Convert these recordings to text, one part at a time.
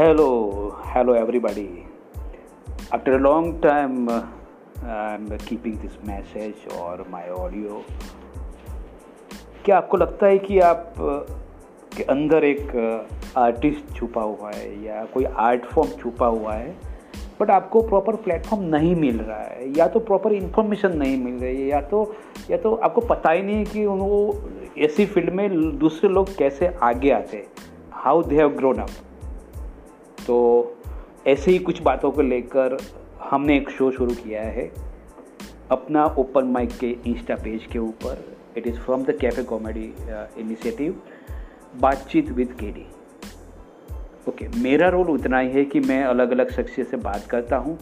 Hello, hello everybody. After a long time, uh, I'm keeping this message or my audio. क्या आपको लगता है कि आप के अंदर एक आर्टिस्ट छुपा हुआ है या कोई आर्ट फॉर्म छुपा हुआ है बट आपको प्रॉपर प्लेटफॉर्म नहीं मिल रहा है या तो प्रॉपर इन्फॉर्मेशन नहीं मिल रही है या तो या तो आपको पता ही नहीं कि वो ऐसी फ़ील्ड में दूसरे लोग कैसे आगे आते how they have grown up तो ऐसे ही कुछ बातों को लेकर हमने एक शो शुरू किया है। अपना ओपन माइक के इंस्टा पेज के ऊपर। It is from the cafe comedy initiative बातचीत विद केडी ओके मेरा रोल उतना ही है कि मैं अलग अलग शख्सियत से बात करता हूँ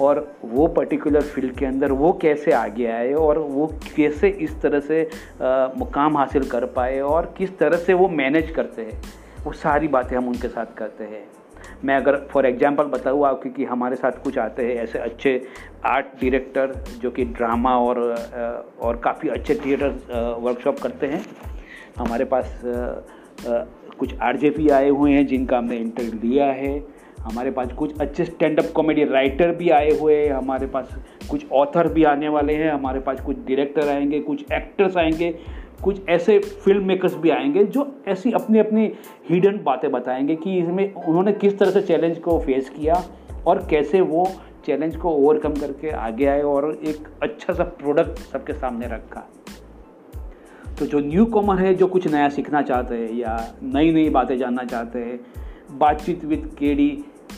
और वो पर्टिकुलर फ़ील्ड के अंदर वो कैसे आगे आए और वो कैसे इस तरह से आ, मुकाम हासिल कर पाए और किस तरह से वो मैनेज करते हैं। वो सारी बातें हम उनके साथ करते हैं। मैं अगर फॉर एग्जांपल बताऊँ आपकी कि हमारे साथ कुछ आते हैं ऐसे अच्छे आर्ट डायरेक्टर जो कि ड्रामा और और काफ़ी अच्छे थिएटर वर्कशॉप करते हैं। हमारे पास कुछ आरजेपी आए हुए हैं जिनका हमने इंटरव्यू लिया है। हमारे पास कुछ अच्छे स्टैंड अप कॉमेडी राइटर भी आए हुए हैं। हमारे पास कुछ ऑथर भी आने वाले हैं। हमारे पास कुछ डायरेक्टर आएँगे, कुछ एक्टर्स आएँगे। कुछ ऐसे फ़िल्म मेकर्स भी आएँगे जो ऐसी अपनी अपनी हिडन बातें बताएँगे कि इसमें उन्होंने किस तरह से चैलेंज को फेस किया और कैसे वो चैलेंज को ओवरकम करके आगे आए और एक अच्छा सा प्रोडक्ट सबके सामने रखा। तो जो न्यू कॉमर है, जो कुछ नया सीखना चाहते हैं या नई नई बातें जानना चाहते हैं, बातचीत विद केडी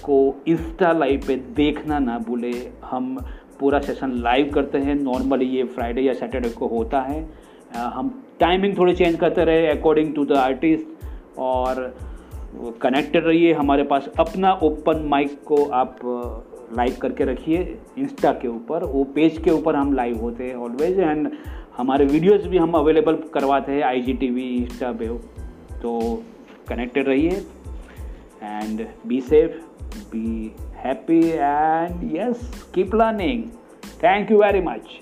को इंस्टा लाइव पे देखना ना भूले। हम पूरा सेशन लाइव करते हैं। नॉर्मली ये फ्राइडे या सैटरडे को होता है। हम टाइमिंग थोड़ी चेंज करते रहे अकॉर्डिंग टू द आर्टिस्ट और कनेक्टेड रहिए हमारे पास। अपना ओपन माइक को आप लाइव करके रखिए इंस्टा के ऊपर। वो पेज के ऊपर हम लाइव होते हैं ऑलवेज एंड हमारे वीडियोस भी हम अवेलेबल करवाते हैं I G T V insta पे। तो कनेक्टेड रहिए and be safe be happy and yes keep learning thank you very much